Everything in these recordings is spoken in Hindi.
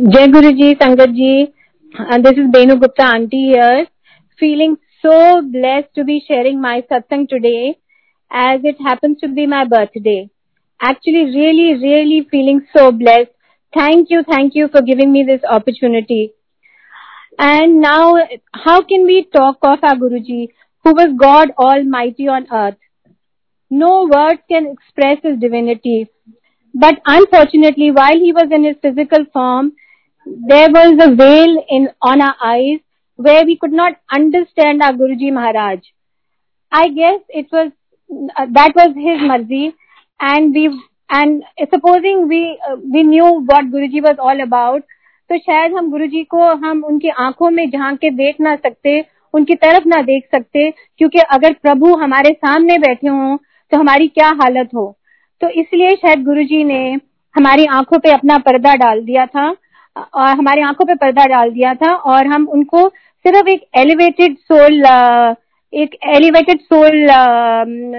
Jai Guruji, Sangat and uh, this is Benu Gupta auntie here, feeling so blessed to be sharing my satsang today as it happens to be my birthday. Actually, really, really feeling so blessed. Thank you, thank you for giving me this opportunity. And now, how can we talk of our Guruji, who was God Almighty on earth? No words can express his divinity. But unfortunately, while he was in his physical form, there was a veil in on our eyes where we could not understand our Guruji Maharaj. I guess it was uh, that was his marzi, and we and supposing we uh, we knew what Guruji was all about, तो शायद हम गुरुजी को हम उनकी आँखों में झाँक के देख ना सकते उनकी तरफ़ ना देख सकते क्योंकि अगर प्रभु हमारे सामने बैठे हों तो हमारी क्या हालत हो तो इसलिए शायद गुरुजी ने हमारी आँखों पे अपना पर्दा डाल दिया था हमारी आँखों पे पर्दा डाल दिया था और हम उनको सिर्फ़ एक एलिवेटेड सोल एक एलिवेटेड सोल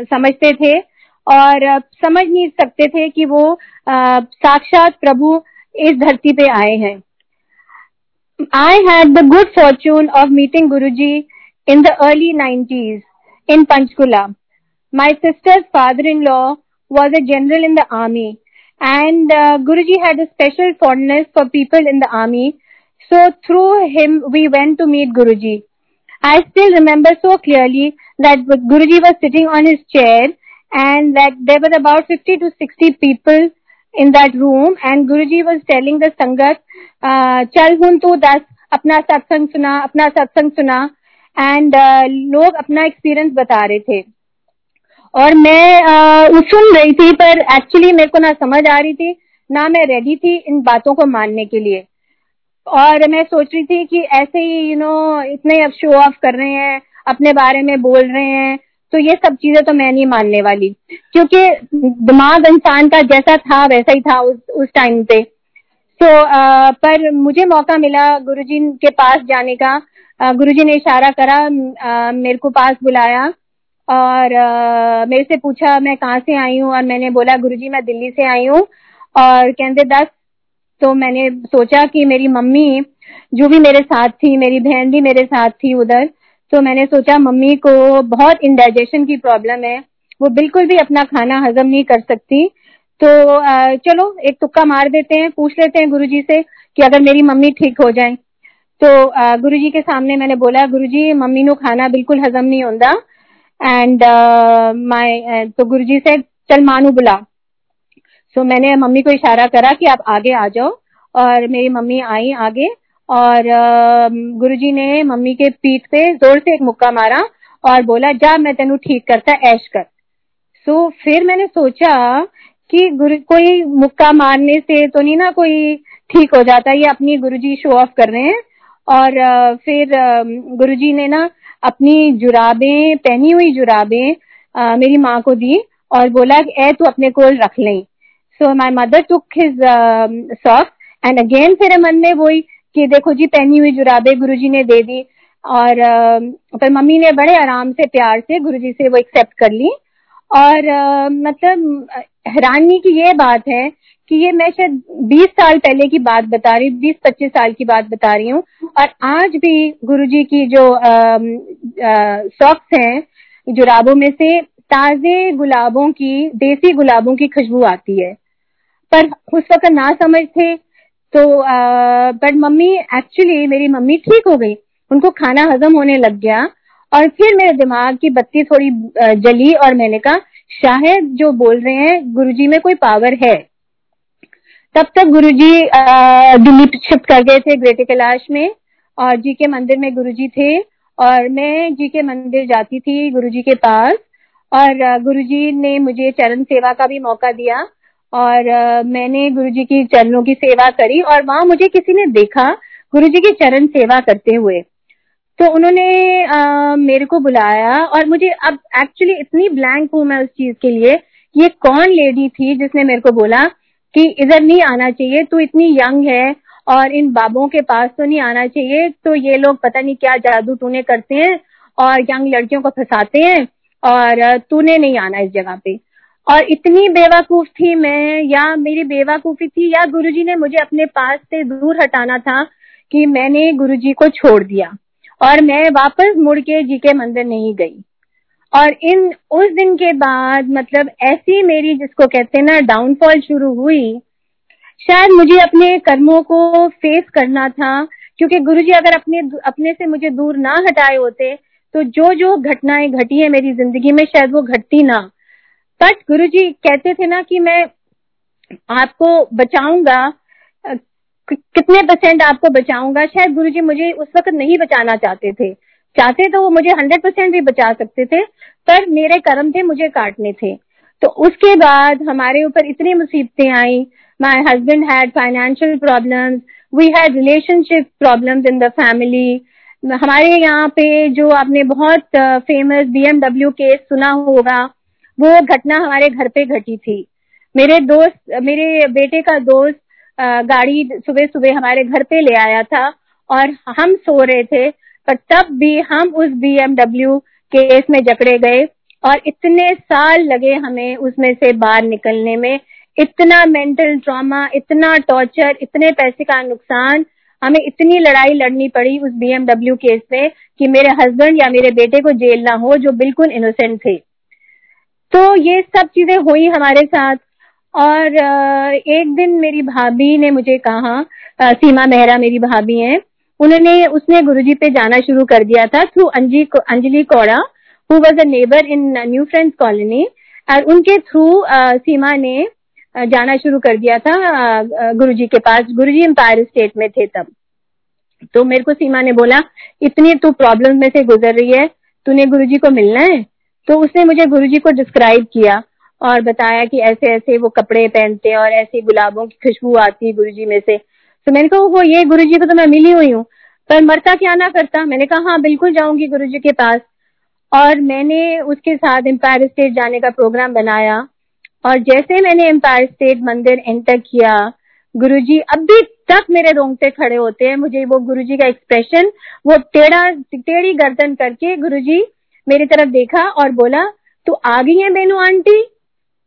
समझते थे और समझ नहीं सकते थे कि वो साक्षात प्रभु इस धरती पे आए हैं I had the good fortune of meeting Guruji in the early 90s in Panchkula. My sister's father-in-law was a general in the army and uh, Guruji had a special fondness for people in the army. So through him, we went to meet Guruji. I still remember so clearly that Guruji was sitting on his chair and that there were about 50 to 60 people in that room and Guruji was telling the Sangat, चल hun tu das अपना सत्संग सुना अपना सत्संग सुना एंड uh, लोग अपना एक्सपीरियंस बता रहे थे और मैं आ, सुन रही थी पर एक्चुअली मेरे को ना समझ आ रही थी ना मैं रेडी थी इन बातों को मानने के लिए। और मैं सोच रही थी कि ऐसे ही यू नो इतने अब शो ऑफ़ कर रहे हैं अपने बारे में बोल रहे हैं तो ये सब चीज़ें तो मैं नहीं मानने वाली। क्योंकि दिमाग इंसान का जैसा था वैसा ही था उस उस टाइम पे। तो आ, पर मुझे मौका मिला गुरुजी के पास जाने का। गुरुजी ने इशारा करा आ, मेरे को पास बुलाया। और आ, मेरे से पूछा मैं कहाँ से आई हूँ? और मैंने बोला गुरुजी मैं दिल्ली से आई हूँ। और कहते दस। तो मैंने सोचा कि मेरी मम्मी जो भी मेरे साथ थी मेरी बहन भी मेरे साथ थी उधर तो मैंने सोचा मम्मी को बहुत इंडाइजेशन की प्रॉब्लम है। वो बिल्कुल भी अपना खाना हजम नहीं कर सकती। तो चलो एक तुक्का मार देते हैं पूछ लेते हैं गुरुजी से कि अगर मेरी मम्मी ठीक हो जाए। तो गुरुजी के सामने मैंने बोला गुरुजी मम्मी नो खाना बिल्कुल हजम नहीं होता एंड माय तो गुरु जी से चल मानू बुला. सो so, मैंने मम्मी को इशारा करा कि आप आगे आ जाओ। और मेरी मम्मी आई आगे। और uh, गुरुजी ने मम्मी के पीठ पे ज़ोर से एक मुक्का मारा और बोला जा मैं तेन ठीक करता ऐश कर. सो so, फिर मैंने सोचा कि गुरु कोई मुक्का मारने से तो नहीं ना कोई ठीक हो जाता। ये अपनी गुरुजी शो ऑफ़ कर रहे हैं। और uh, फिर गुरुजी ने ना अपनी जुराबें, पहनी हुई जुराबें मेरी माँ को दी और बोला ए तू अपने को रख लें। So my mother took his socks and again फिर मन में वही कि देखो जी, पहनी हुई जुराबे गुरुजी ने दे दी और पर मम्मी ने बड़े आराम से, प्यार से गुरुजी से वो एक्सेप्ट कर ली। और मतलब हैरानी की ये बात है कि ये मैं शायद 20 साल पहले की बात बता रही हूँ 20-25 साल की बात बता रही हूँ। और आज भी गुरुजी की जो सॉक्स हैं, जुराबों में से ताजे गुलाबों की, देसी गुलाबों की खुशबू आती है। पर उस वक्त ना समझ थे तो बट मम्मी एक्चुअली मेरी मम्मी ठीक हो गई। उनको खाना हजम होने लग गया और फिर मेरे दिमाग की बत्ती थोड़ी जली और मैंने कहा, शायद जो बोल रहे हैं, गुरुजी में कोई पावर है। तब तक गुरुजी दिल्ली शिफ्ट कर गए थे ग्रेटर कैलाश में और जी के मंदिर में गुरुजी थे और मैं जी के मंदिर जाती थी गुरुजी के पास और गुरुजी ने मुझे चरण सेवा का भी मौका दिया और मैंने गुरुजी की चरणों की सेवा करी और वहाँ मुझे किसी ने देखा गुरुजी की चरण सेवा करते हुए। तो उन्होंने आ, मेरे को बुलाया और मुझे अब एक्चुअली इतनी ब्लैंक हूँ मैं उस चीज़ के लिए कि ये कौन लेडी थी जिसने मेरे को बोला कि इधर नहीं आना चाहिए, तू इतनी यंग है और इन बाबों के पास तो नहीं आना चाहिए तो ये लोग पता नहीं क्या जादू टूने करते हैं और यंग लड़कियों को फंसाते हैं और तूने नहीं आना इस जगह पे। और इतनी बेवकूफ़ थी मैं, या मेरी बेवकूफ़ी थी, या गुरुजी ने मुझे अपने पास से दूर हटाना था कि मैंने गुरुजी को छोड़ दिया और मैं वापस मुड़ के जी के मंदिर नहीं गई। और इन, उस दिन के बाद मतलब ऐसी मेरी जिसको कहते हैं ना डाउनफॉल शुरू हुई। शायद मुझे अपने कर्मों को फेस करना था, क्योंकि गुरुजी अगर अपने अपने से मुझे दूर ना हटाए होते तो जो जो घटनाएँ घटी है मेरी ज़िंदगी में, शायद वो घटती ना। बट गुरु जी कहते थे ना कि मैं आपको बचाऊँगा कितने परसेंट आपको बचाऊँगा, शायद गुरु जी मुझे उस वक्त नहीं बचाना चाहते थे। चाहते तो वो मुझे हंड्रेड परसेंट भी बचा सकते थे, पर मेरे कर्म थे, मुझे काटने थे। तो उसके बाद हमारे ऊपर इतनी मुसीबतें आई। My husband had financial problems we had relationship problems in the family हमारे यहाँ पे जो आपने बहुत फ़ेमस बीएमडब्ल्यू केस सुना होगा, वो घटना हमारे घर पे घटी थी। मेरे दोस्त, मेरे बेटे का दोस्त गाड़ी सुबह सुबह हमारे घर पे ले आया था, और हम सो रहे थे। पर तब भी हम उस बीएमडब्ल्यू केस में जकड़े गए और इतने साल लगे हमें उसमें से बाहर निकलने में। इतना मेंटल ट्रॉमा इतना टॉर्चर इतने पैसे का नुकसान, हमें इतनी लड़ाई लड़नी पड़ी उस बीएमडब्ल्यू केस में कि मेरे हस्बैंड या मेरे बेटे को जेल ना हो, जो बिल्कुल इनोसेंट थे। तो ये सब चीज़ें हुई हमारे साथ और एक दिन मेरी भाभी ने मुझे कहा सीमा मेहरा मेरी भाभी हैं उन्होंने उसने गुरुजी पे जाना शुरू कर दिया था through Anji Anjali Kaura who was a neighbour in New Friends Colony और उनके थ्रू सीमा ने जाना शुरू कर दिया था गुरुजी के पास। गुरुजी एम्पायर स्टेट में थे तब। तो मेरे को सीमा ने बोला, इतनी तू प्रॉब्लम में से गुजर रही है, तूने गुरुजी को मिलना है? तो उसने मुझे गुरुजी को डिस्क्राइब किया और बताया कि ऐसे ऐसे वो कपड़े पहनते हैं और ऐसी गुलाबों की खुशबू आती है गुरुजी में से। तो मैंने कहा वो ये गुरु जी को तो मैं मिली हुई हूँ। पर मरता क्या ना करता। मैंने कहा हाँ बिल्कुल जाऊँगी गुरु जी के पास। और मैंने उसके साथ एम्पायर स्टेट जाने का प्रोग्राम बनाया। और जैसे मैंने एम्पायर स्टेट मंदिर एंटर किया गुरु गुरुजी अभी तक मेरे रोंगटे खड़े होते हैं। मुझे वो गुरुजी का एक्सप्रेशन वो टेढ़ा, टेढ़ी गर्दन करके गुरुजी मेरी तरफ़ देखा और बोला, तू आ गई है बेनू आंटी?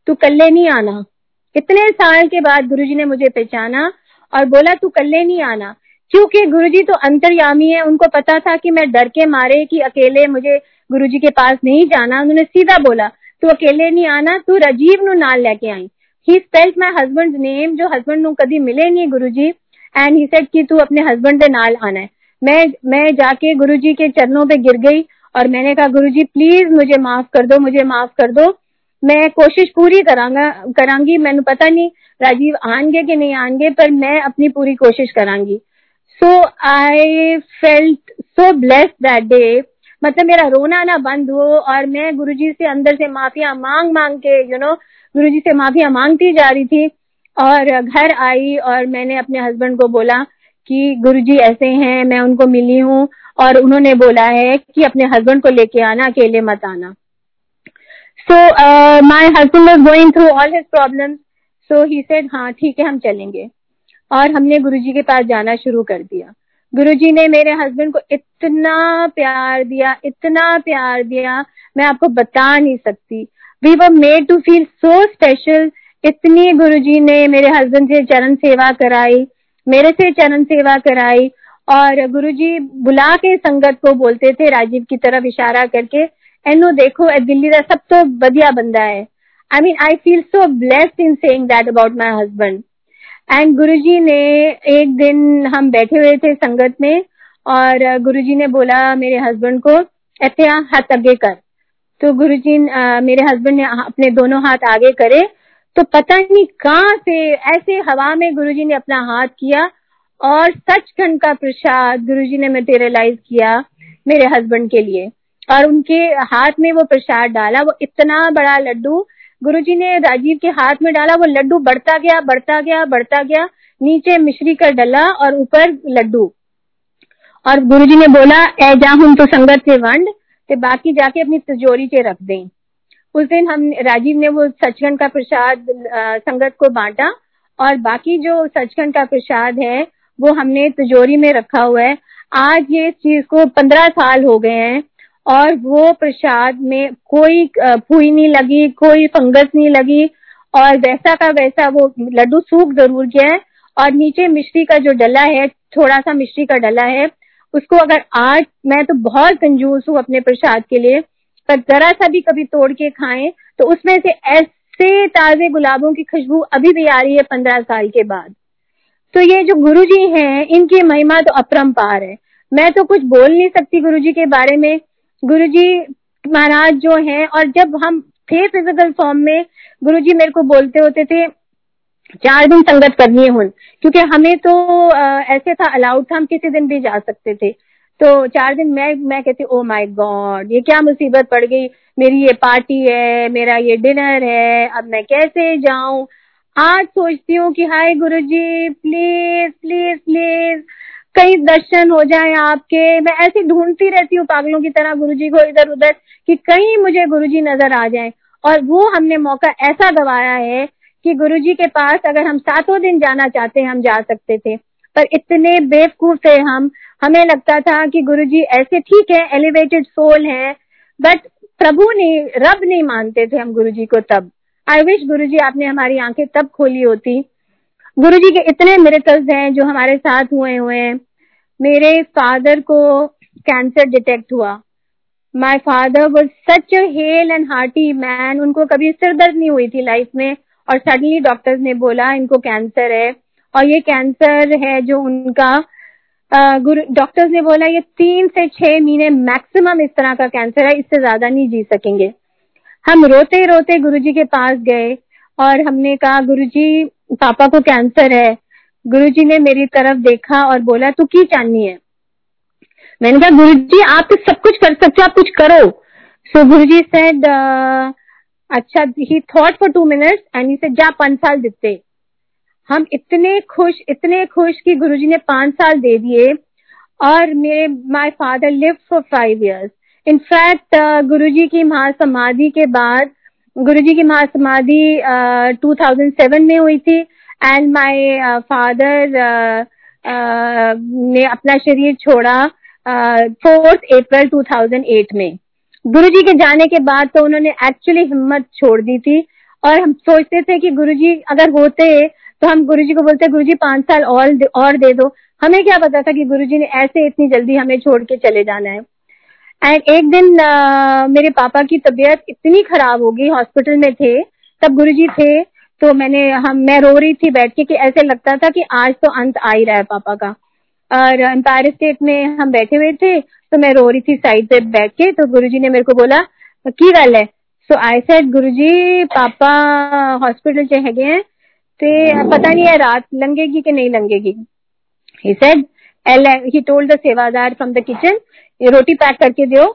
तू कल्ले नहीं आना। इतने साल के बाद गुरुजी ने मुझे पहचाना। और बोला, तू कल्ले नहीं आना। क्योंकि गुरुजी तो अंतर्यामी है, उनको पता था कि मैं डर के मारे कि अकेले मुझे गुरुजी के पास नहीं जाना। उन्होंने सीधा बोला, तू अकेले नहीं आना, तू राजीव नु नाल लेके आई। He spelt my husband name जो हस्बैंड कभी मिले नहीं गुरुजी एंड ही सेड कि तू अपने हस्बैंड के नाल आना है। मैं मैं जाके गुरुजी के चरणों पे गिर गई और मैंने कहा, गुरुजी प्लीज़ मुझे माफ़ कर दो, मुझे माफ़ कर दो। मैं कोशिश पूरी करांगा मैं पता नहीं राजीव आएँगे कि नहीं आएँगे, पर मैं अपनी पूरी कोशिश करांगी। So I felt so bless that day मतलब मेरा रोना ना बंद हो और मैं गुरुजी से अंदर से माफिया मांग मांग के यू नो गुरुजी से माफिया मांगती जा रही थी और घर आई और मैंने अपने हस्बैंड को बोला कि गुरुजी ऐसे हैं, मैं उनको मिली हूँ और उन्होंने बोला है कि अपने हस्बैंड को लेके आना, अकेले मत आना। So my husband was going through all his problem so he said हाँ ठीक है, हम चलेंगे. और हमने गुरुजी के पास जाना शुरू कर दिया। गुरुजी ने मेरे हस्बैंड को इतना प्यार दिया, इतना प्यार दिया, मैं आपको बता नहीं सकती। We were made to feel so special इतनी गुरुजी ने मेरे हस्बैंड से चरण सेवा कराई, मेरे से चरण सेवा कराई। और गुरुजी बुला के संगत को बोलते थे, राजीव की तरफ़ इशारा करके एनो देखो दिल्ली का सब तो बढ़िया बंदा है। I mean I feel so blessed in saying that about my husband and Guruji ने एक दिन हम बैठे हुए थे संगत में और गुरुजी ने बोला मेरे हस्बैंड को, ऐसे हाथ आगे कर। तो गुरुजी मेरे हस्बैंड ने अपने दोनों हाथ आगे करे। तो पता नहीं कहाँ से ऐसे हवा में गुरुजी ने अपना हाथ किया और सचखंड का प्रसाद गुरुजी ने मेटेरियलाइज किया मेरे हस्बैंड के लिए। और उनके हाथ में वो प्रसाद डाला। वो इतना बड़ा लड्डू, गुरुजी ने राजीव के हाथ में डाला, वो लड्डू बढ़ता गया बढ़ता गया बढ़ता गया, नीचे मिश्री का डला और ऊपर लड्डू। और गुरुजी ने बोला, ए जा हूँ तो संगत से वंड, ते बाकी जाके अपनी तिजोरी चे रख दें। उस दिन हम, राजीव ने वो सचखंड का प्रसाद संगत को बांटा और बाकी जो सचखंड का प्रसाद है, वो हमने तिजोरी में रखा हुआ है। आज ये चीज़ को पंद्रह साल हो गए हैं। और वो प्रसाद में कोई फूई नहीं लगी, कोई फंगस नहीं लगी, और वैसा का वैसा वो लड्डू सूख ज़रूर गया है और नीचे मिश्री का जो डला है, थोड़ा सा मिश्री का डला है, उसको अगर आज मैं तो बहुत कंजूस हूँ अपने प्रसाद के लिए, पर जरा सा भी कभी तोड़ के खाएँ तो उसमें से ऐसे ताजे गुलाबों की खुशबू अभी भी आ रही है पंद्रह साल के बाद। तो ये जो गुरु जी हैं, इनकी महिमा तो अपरम्पार है। मैं तो कुछ बोल नहीं सकती गुरु जी के बारे में गुरु जी महाराज जो हैं, और जब हम थे फ़िज़िकल फॉर्म में गुरु जी मेरे को बोलते होते थे, चार दिन संगत करनी है क्योंकि हमें तो ऐसे था अलाउड था, हम किसी दिन भी जा सकते थे। तो चार दिन मैं मैं कहती ओ माय गॉड ये क्या मुसीबत पड़ गई? मेरी ये पार्टी है, मेरा ये डिनर है, अब मैं कैसे जाऊँ? आज सोचती हूँ कि, हाय गुरु जी प्लीज़ प्लीज़ प्लीज़ कई दर्शन हो जाए आपके, मैं ऐसे ढूंढती रहती हूँ पागलों की तरह गुरु जी को इधर उधर कि कहीं मुझे गुरु जी नज़र आ जाए। और वो हमने मौका ऐसा गवाया है कि गुरु जी के पास अगर हम सातों दिन जाना चाहते हम जा सकते थे। पर इतने बेवकूफ़ थे हम। हमें लगता था कि गुरु जी ऐसे ठीक है एलिवेटेड सोल है बट प्रभु नहीं, रब नहीं मानते थे हम गुरु जी को तब। आई विश गुरु जी आपने हमारी आँखें तब खोली होती। गुरु जी के इतने मिरेकल्स हैं जो हमारे साथ हुए हुए हैं। मेरे फादर को कैंसर डिटेक्ट हुआ। My father was such hale and hearty man उनको कभी सिर दर्द नहीं हुई थी लाइफ में। और सडनली डॉक्टर्स ने बोला, इनको कैंसर है। और ये कैंसर है जो उनका गुरु डॉक्टर्स ने बोला, ये तीन से छह महीने मैक्सिमम इस तरह का कैंसर है, इससे ज़्यादा नहीं जी सकेंगे। हम रोते रोते गुरुजी के पास गए और हमने कहा, गुरुजी, पापा को कैंसर है। गुरुजी ने मेरी तरफ़ देखा और बोला तू की चाहनी है? मैंने कहा गुरु जी आप तो सब कुछ कर सकते हो आप कुछ करो. सो गुरु जी सेड अच्छा he thought for two minutes and he said जा पाँच साल देते। हम इतने खुश इतने खुश कि गुरुजी ने पाँच साल दे दिए और मेरे my father live for five years in fact Guruji की महासमाधि के बाद गुरुजी की महासमाधि uh, 2007 में हुई थी। एंड माय फादर ने अपना शरीर छोड़ा फोर्थ अप्रैल 2008 में। गुरुजी के जाने के बाद तो उन्होंने एक्चुअली हिम्मत छोड़ दी थी। और हम सोचते थे कि गुरुजी अगर होते तो हम गुरुजी को बोलते गुरुजी पाँच साल और और दे दो। हमें क्या पता था कि गुरुजी ने ऐसे इतनी जल्दी हमें छोड़ के चले जाना है। एंड एक दिन आ, मेरे पापा की तबीयत इतनी खराब हो गई हॉस्पिटल में थे तब गुरुजी थे तो मैंने हम मैं रो रही थी बैठ के कि ऐसे लगता था कि आज तो अंत आ ही रहा है पापा का। और एम्पायर स्टेट में हम बैठे हुए थे तो मैं रो रही थी साइड पे बैठ के तो गुरुजी ने मेरे को बोला की गल है? सो आई सेड गुरुजी पापा हॉस्पिटल च है ते पता नहीं है रात लंगेगी कि नहीं लंगेगी. He said L he told the sevadar from the kitchen roti pack करके दियो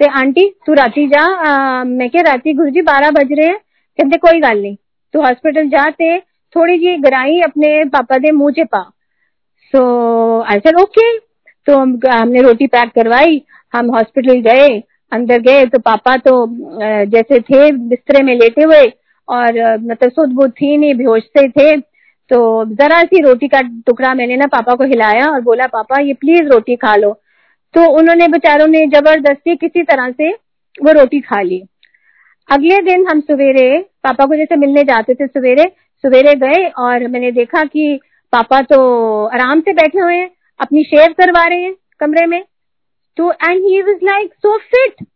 आंटी तू राती जा आ, मैं क्या राती गुरुजी बारह बज रहे हैं कहते कोई गल नहीं। तू हॉस्पिटल जाते, थोड़ी जी गराई अपने पापा दे मुँह पा। सो आई सेड ओके तो हमने रोटी पैक करवाई, हम हॉस्पिटल गए, अंदर गए तो पापा तो जैसे थे, बिस्तरे में लेटे हुए, और मतलब सुध बुध थी नहीं, बेहोश से थे। तो जरा सी रोटी का टुकड़ा मैंने ना पापा को हिलाया और बोला, पापा, ये प्लीज़ रोटी खा लो। तो उन्होंने बेचारों ने ज़बरदस्ती किसी तरह से वो रोटी खा ली। अगले दिन हम सवेरे पापा को जैसे मिलने जाते थे सवेरे सवेरे गए और मैंने देखा कि पापा तो आराम से बैठे हुए हैं, अपनी शेयर करवा रहे हैं कमरे में। तो and he was like so fit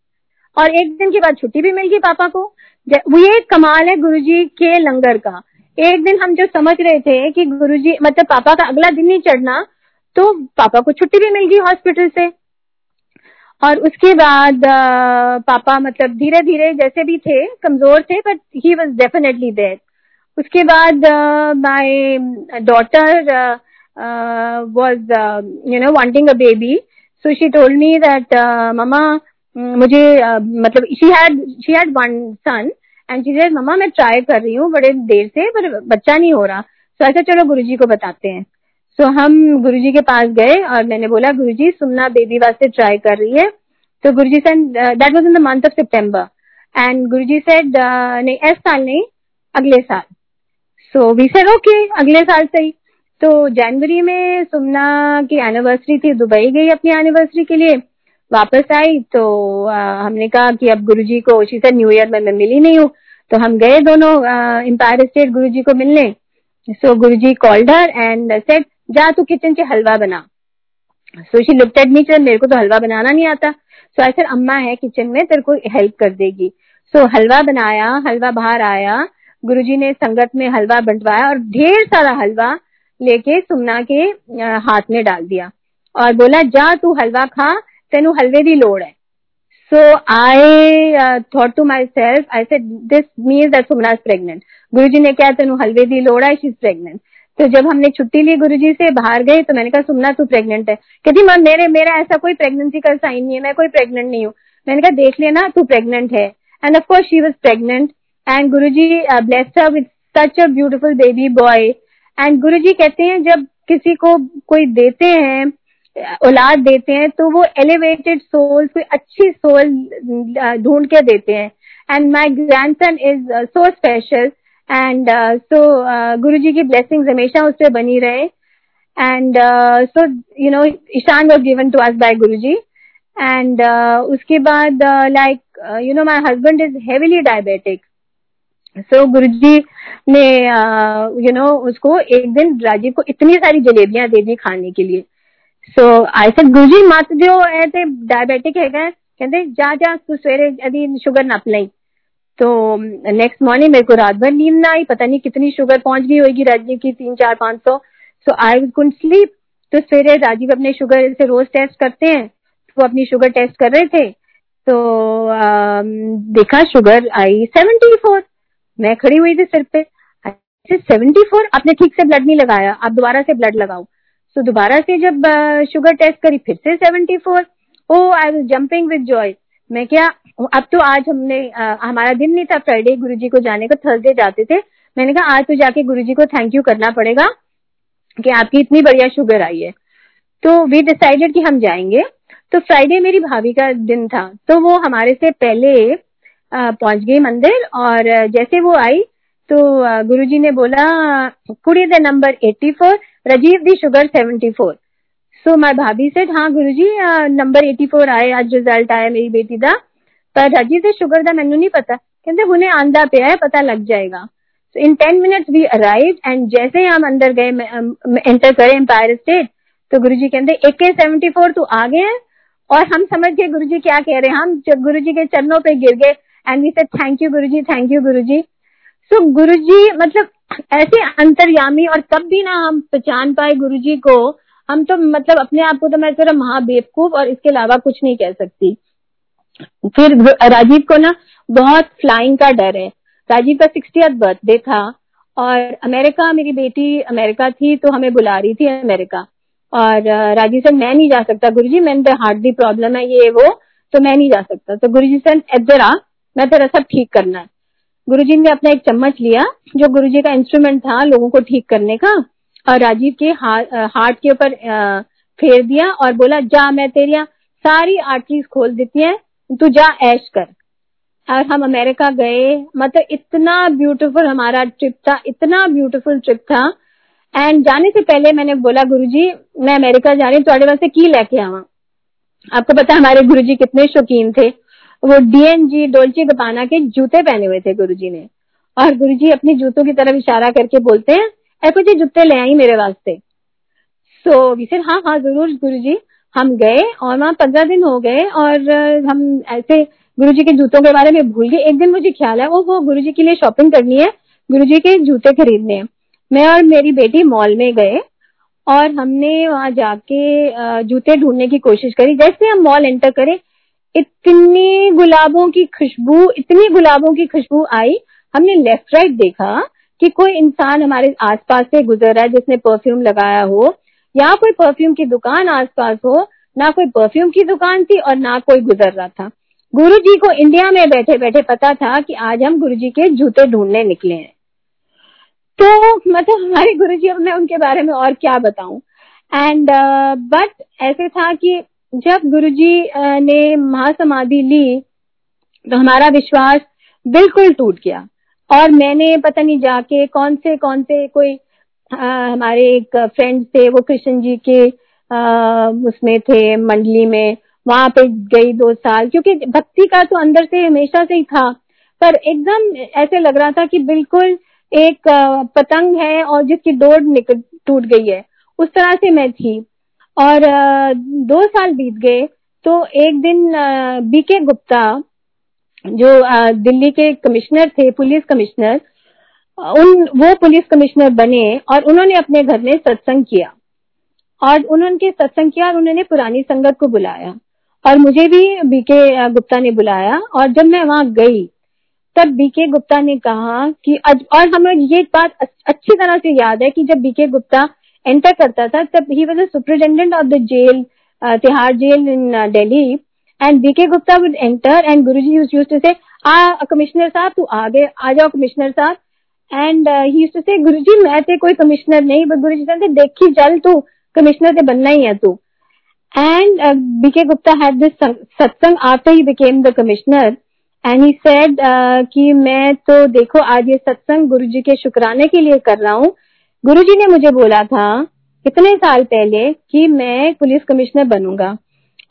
और एक दिन के बाद छुट्टी भी मिल गई पापा को। वो ये कमाल है गुरुजी के लंगर का। एक दिन हम जो समझ रहे थे कि गुरुजी मतलब पापा का अगला दिन ही चढ़ना तो पापा को छुट्टी भी मिल गई हॉस्पिटल से। और उसके बाद पापा मतलब धीरे धीरे जैसे भी थे कमज़ोर थे but he was definitely there उसके बाद my daughter was you know wanting a baby so she told me that mama मुझे मतलब she had she had one son and she said mama मैं ट्राई कर रही हूँ बड़े देर से पर बच्चा नहीं हो रहा. So, ऐसा चलो गुरुजी को बताते हैं. सो so, हम गुरुजी के पास गए और मैंने बोला गुरुजी सुमना बेबी वास्ते ट्राई कर रही है। तो Guruji said that was in the month of September and Guruji said नहीं इस साल नहीं अगले साल. सो वी सेड ओके अगले साल सही. तो जनवरी में सुमना की एनिवर्सरी थी दुबई गई अपनी एनिवर्सरी के लिए वापस आई। तो आ, हमने कहा कि अब गुरुजी को शी से न्यू ईयर में मैं मिली नहीं हूँ। तो हम गए दोनों एम्पायर स्टेट गुरुजी को मिलने। So Guruji called her and said जा तू किचन से हलवा बना. So she looked at me मेरे को तो हलवा बनाना नहीं आता. सो आई ऐसे अम्मा है किचन में तेरे को हेल्प कर देगी. सो so, हलवा बनाया हलवा बाहर आया. गुरुजी ने संगत में हलवा बंटवाया और ढेर सारा हलवा लेके सुमना के हाथ में डाल दिया. और बोला जा तू हलवा खा तेन हलवे की लोड़ है. So I thought to myself I said this that Sumana is pregnant Guru ji ने क्या तेन हलवे की लोड़ है शी इज़ प्रेग्नेंट तो जब हमने छुट्टी ली गुरुजी से, बाहर गए तो मैंने कहा, सुमना, तू प्रेग्नेंट है। कहती मैं मेरे, मेरा ऐसा कोई प्रेगनेंसी का साइन नहीं है, मैं कोई प्रेग्नेंट नहीं हूँ। मैंने कहा, देख लेना, तू प्रेग्नेंट है। And of course she was pregnant and Guruji blessed her with such a beautiful baby boy and Guruji कहते हैं, जब किसी को कोई देते हैं, औलाद देते हैं तो वो एलिवेटेड सोल कोई अच्छी सोल ढूंढ के देते हैं। And my grandson is so special and so Guru ji की ब्लेसिंग हमेशा उस पर बनी रहे and so you know Ishaan was given to us by Guru ji and उसके बाद like you know my husband is heavily diabetic so Guru ji ने यू नो उसको एक दिन राजीव को इतनी सारी जलेबियाँ दे दी खाने के लिए सो आई सेड गुरु जी मत दियो ऐसे डायबिटिक है कहते जा जा तू सवेरे यदि शुगर नप ली तो नेक्स्ट मॉर्निंग मेरे को रात भर नींद ना आई पता नहीं कितनी शुगर पहुँच गई होगी राजीव की तीन चार पाँच सौ। सो आई कुंड स्लीप तो सवेरे राजीव अपने शुगर से रोज टेस्ट करते हैं। तो अपनी शुगर टेस्ट कर रहे थे। तो आ, देखा शुगर आई सेवेंटी फोर मैं खड़ी हुई थी सिर पे। सेवेंटी फोर आपने ठीक से ब्लड नहीं लगाया। आप दोबारा से ब्लड लगाओ। तो दोबारा से जब शुगर टेस्ट करी फिर से seventy four oh I was jumping with joy मैं क्या अब तो आज हमने आ, हमारा दिन नहीं था फ्राइडे गुरुजी को जाने को थर्सडे जाते थे। मैंने कहा आज तो जाके गुरुजी को थैंक यू करना पड़ेगा कि आपकी इतनी बढ़िया शुगर आई है। तो वी डिसाइडेड कि हम जाएँगे। तो फ्राइडे मेरी भाभी का दिन था। तो वो हमारे से पहले पहुँच गई मंदिर और जैसे वो आई तो गुरुजी ने बोला कुड़ी the number eighty four Rajiv the sugar seventy four so my भाभी से हाँ गुरु जी नंबर एटी फोर आए, आज रिज़ल्ट आया मेरी बेटी का पर राजीव से शुगर का मैनू नहीं पता। कहते उन्हें आंदा पे है, पता लग जाएगा. So, in 10 minutes we arrived and जैसे ही हम अंदर गए एंटर करे एम्पायर स्टेट तो गुरुजी कहते ए के सेवेंटी फोर तो आ गए और हम समझ गए गुरुजी क्या कह रहे हैं। हम गुरु जी के चरणों पे गिर गए and we say thank you Guru ji thank you Guru जी सो गुरु जी मतलब ऐसे अंतर्यामी और तब भी ना हम पहचान पाए गुरु जी को हम तो मतलब अपने आप को तो मैं तेरा महाबेवकूफ और इसके अलावा कुछ नहीं कह सकती। फिर राजीव को ना बहुत फ्लाइंग का डर है। राजीव का सिक्सटी बर्थडे था और अमेरिका, मेरी बेटी अमेरिका थी तो हमें बुला रही थी अमेरिका। और राजीव सर मैं नहीं जा सकता गुरु जी मैंने हार्ट की प्रॉब्लम है, ये, वो तो मैं नहीं जा सकता। तो गुरु जी सर आ मैं तेरा सब ठीक करना है। गुरु जी ने अपना एक चम्मच लिया, जो गुरु जी का इंस्ट्रूमेंट था लोगों को ठीक करने का। और राजीव के हार्ट के ऊपर फेर दिया और बोला, जा, मैं तेरिया सारी आर्टरीज खोल देती है, तू जा, ऐश कर। और हम अमेरिका गए मतलब इतना ब्यूटीफुल हमारा ट्रिप था, इतना ब्यूटीफुल ट्रिप था। एंड जाने से पहले मैंने बोला, गुरुजी, मैं अमेरिका जा रही हूँ वास्ते की लेके आवा आपको पता हमारे गुरुजी कितने शौकीन थे। वो डीएनजी डोल्ची गपाना के जूते पहने हुए थे गुरुजी ने। और गुरुजी अपने जूतों की तरफ़ इशारा करके बोलते हैं ऐसे जी जूते ले आई मेरे वास्ते. सो वी सर हाँ हाँ ज़रूर गुरु जी हम गए और वहाँ पंद्रह दिन हो गए और हम ऐसे गुरु जी के जूतों के बारे में भूल गए। एक दिन मुझे ख्याल है वो वो गुरु जी के लिए शॉपिंग करनी है गुरु जी के जूते खरीदने हैं। मैं और मेरी बेटी मॉल में गए और हमने वहाँ जाके जूते ढूँढने की कोशिश करी। जैसे हम मॉल एंटर करे, इतनी गुलाबों की खुशबू, इतनी गुलाबों की खुशबू आई। हमने लेफ़्ट राइट देखा कि कोई इंसान हमारे आसपास से गुजर रहा है जिसने परफ्यूम लगाया हो या कोई परफ्यूम की दुकान आसपास हो ना कोई परफ्यूम की दुकान थी और ना कोई गुजर रहा था। गुरु जी को इंडिया में बैठे बैठे पता था कि आज हम गुरु जी के जूते ढूँढने निकले हैं। तो मतलब हमारे गुरु जी अब मैं उनके बारे में और क्या बताऊँ? एंड बट uh, ऐसे था कि जब गुरु जी uh, ने महासमाधि ली तो हमारा विश्वास बिल्कुल टूट गया। और मैंने पता नहीं जाके कौन से कौन से कोई आ, हमारे एक फ्रेंड थे वो कृष्ण जी के आ, उसमें थे मंडली में वहाँ पे गई दो साल क्योंकि भक्ति का तो अंदर से हमेशा से ही था। पर एकदम ऐसे लग रहा था कि बिल्कुल एक पतंग है और जिसकी डोर निकल टूट गई है। उस तरह से मैं थी। और दो साल बीत गए तो एक दिन बीके गुप्ता जो दिल्ली के कमिश्नर थे पुलिस कमिश्नर उन वो पुलिस कमिश्नर बने और उन्होंने अपने घर में सत्संग किया। और उन्होंने सत्संग किया और उन्होंने पुरानी संगत को बुलाया। और मुझे भी बीके गुप्ता ने बुलाया और जब मैं वहाँ गई तब बीके गुप्ता ने कहा कि अज, और हमें ये बात अच्छी तरह से याद है कि जब बीके गुप्ता एंटर करता था तब he was superintendent of the jail Tihar jail in Delhi and BK Gupta would enter and Guru ji use to say commissioner साहब, तू आगे, आ जाओ कमिश्नर साहब. एंड ही यूज़ टू से गुरु जी मैं थे कोई कमिश्नर नहीं बट गुरु जी कहते देखी, चल तू कमिश्नर से बनना ही है तू. And BK Gupta had this satsang after he became the commissioner and he said कि मैं तो देखो, आज ये सत्संग गुरु जी के शुक्राने के लिए कर रहा हूँ। गुरु जी ने मुझे बोला था, इतने साल पहले, कि मैं पुलिस कमिश्नर बनूँगा।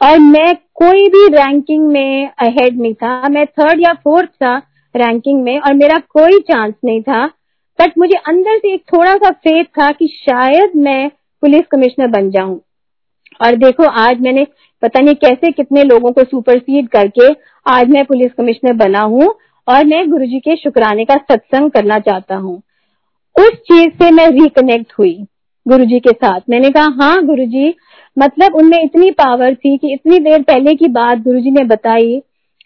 और मैं कोई भी रैंकिंग में अहेड नहीं था। मैं थर्ड या फोर्थ था रैंकिंग में और मेरा कोई चांस नहीं था। बट मुझे अंदर से एक थोड़ा सा फेथ था कि शायद मैं पुलिस कमिश्नर बन जाऊँ। और देखो, आज मैंने पता नहीं कैसे कितने लोगों को सुपरसीड करके आज मैं पुलिस कमिश्नर बना हूँ और मैं गुरुजी के शुक्राने का सत्संग करना चाहता हूँ। उस चीज़ से मैं रिकनेक्ट हुई गुरुजी के साथ। मैंने कहा हाँ गुरुजी मतलब उनमें इतनी पावर थी कि इतनी देर पहले की बात गुरुजी ने बताई।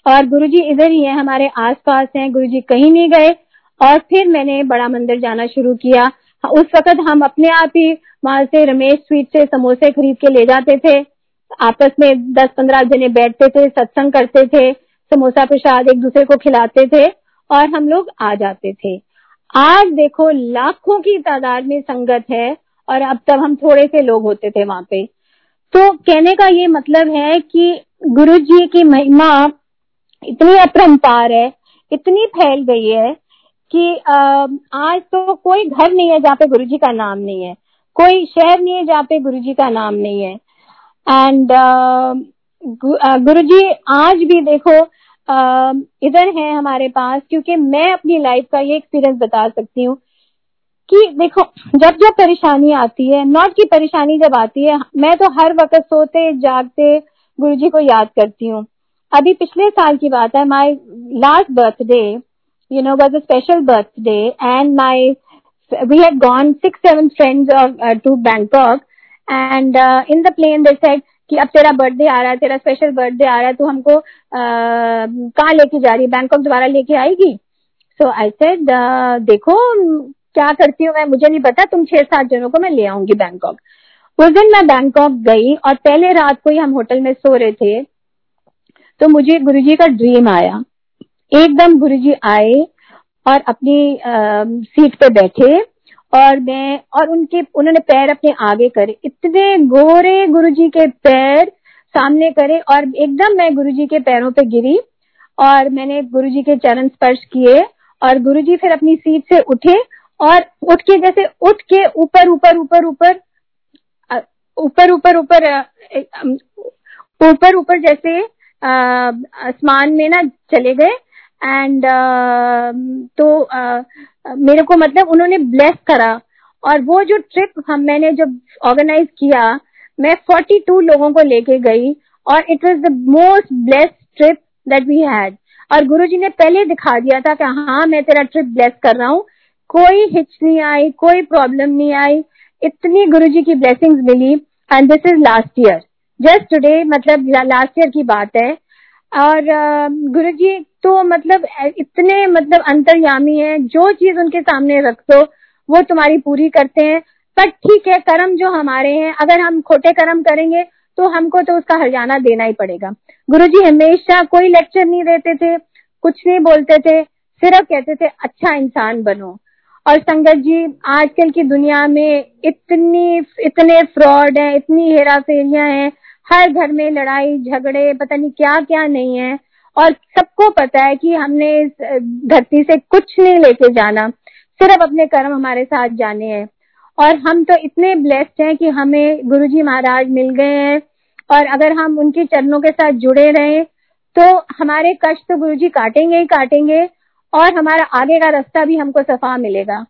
और गुरुजी इधर ही है, हमारे आसपास हैं, गुरुजी कहीं नहीं गए। और फिर मैंने बड़ा मंदिर जाना शुरू किया। उस वक्त हम अपने आप ही वहाँ से रमेश स्वीट से समोसे खरीद के ले जाते थे। आपस में दस पंद्रह जने बैठते थे, सत्संग करते थे, समोसा प्रसाद एक दूसरे को खिलाते थे और हम लोग आ जाते थे। आज देखो, लाखों की तादाद में संगत है और अब तब हम थोड़े से लोग होते थे वहाँ पे। तो कहने का ये मतलब है कि गुरु जी की महिमा इतनी अपरंपार है, इतनी फैल गई है कि आज तो कोई घर नहीं है जहाँ पे गुरु जी का नाम नहीं है, कोई शहर नहीं है जहाँ पे गुरु जी का नाम नहीं है। एंड गुरु जी आज भी देखो इधर है हमारे पास, क्योंकि मैं अपनी लाइफ का ये एक्सपीरियंस बता सकती हूँ कि देखो, जब जब परेशानी आती है नॉट की परेशानी जब आती है, मैं तो हर वक्त सोते, जागते गुरु जी को याद करती हूँ। अभी पिछले साल की बात है my last birthday you know was a special birthday and my we had gone six seven friends to Bangkok and in the plane they said कि अब तेरा बर्थडे आ रहा है, तेरा स्पेशल बर्थडे आ रहा है तो हमको कहाँ लेके जा रही है? बैंकॉक दोबारा लेके आएगी? सो आई सेड देखो क्या करती हूँ मैं? मुझे नहीं पता। तुम छह सात जनों को मैं ले आऊँगी बैंकॉक। उस दिन मैं बैंकॉक गई और पहले रात को ही हम होटल में सो रहे थे तो मुझे गुरुजी का ड्रीम आया। एकदम गुरुजी आए और अपनी आ, सीट पे बैठे और मैं और उनके उन्होंने पैर अपने आगे करे। इतने गोरे गुरुजी के पैर सामने करे और एकदम मैं गुरुजी के पैरों पे गिरी और मैंने गुरुजी के चरण स्पर्श किए और गुरुजी फिर अपनी सीट से उठे और उठ के जैसे उठ के ऊपर ऊपर ऊपर ऊपर ऊपर ऊपर ऊपर ऊपर ऊपर जैसे आसमान में ना चले गए। एंड तो मेरे को मतलब उन्होंने ब्लेस करा। और वो जो ट्रिप हम, मैंने जब ऑर्गेनाइज किया, मैं 42 लोगों को लेके गई। और it was the most blessed trip that we had और गुरुजी ने पहले दिखा दिया था कि हाँ मैं तेरा ट्रिप ब्लेस कर रहा हूँ। कोई हिच नहीं आई, कोई प्रॉब्लम नहीं आई। इतनी गुरु जी की blessing milli. And this is last year just today मतलब लास्ट ईयर की बात है। और गुरु जी तो मतलब इतने मतलब अंतर्यामी है। जो चीज़ उनके सामने रख दो वो तुम्हारी पूरी करते हैं। पर ठीक है, कर्म जो हमारे हैं, अगर हम खोटे कर्म करेंगे तो हमको तो उसका हरियाणा देना ही पड़ेगा। गुरु जी हमेशा कोई लेक्चर नहीं देते थे, कुछ नहीं बोलते थे, सिर्फ़ कहते थे अच्छा इंसान बनो। और संगत जी, आजकल की दुनिया में इतनी, इतने फ्रॉड है, इतनी हेरा फेरियाँ हैं, हर घर में लड़ाई, झगड़े, पता नहीं क्या क्या नहीं है। और सबको पता है कि हमने इस धरती से कुछ नहीं लेके जाना, सिर्फ़ अपने कर्म हमारे साथ जाने हैं। और हम तो इतने ब्लेस्ड हैं कि हमें गुरु जी महाराज मिल गए हैं। और अगर हम उनके चरणों के साथ जुड़े रहे तो हमारे कष्ट तो गुरु जी काटेंगे ही काटेंगे और हमारा आगे का रास्ता भी हमको सफ़ा मिलेगा।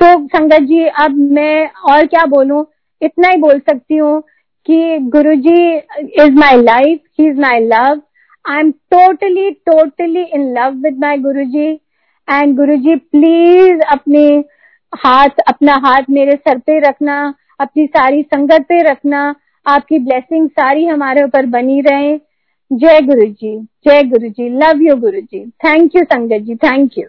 तो संगत जी, अब मैं और क्या बोलूँ? इतना ही बोल सकती हूँ कि Guru ji is my life he is my love I am totally totally in love with my Guru ji and Guru ji please अपने हाथ, अपना हाथ मेरे सर पे रखना, अपनी सारी संगत पे रखना। आपकी ब्लेसिंग सारी हमारे ऊपर बनी रहे। जय गुरु जी जय गुरु जी love you Guru ji thank you संगत जी थैंक यू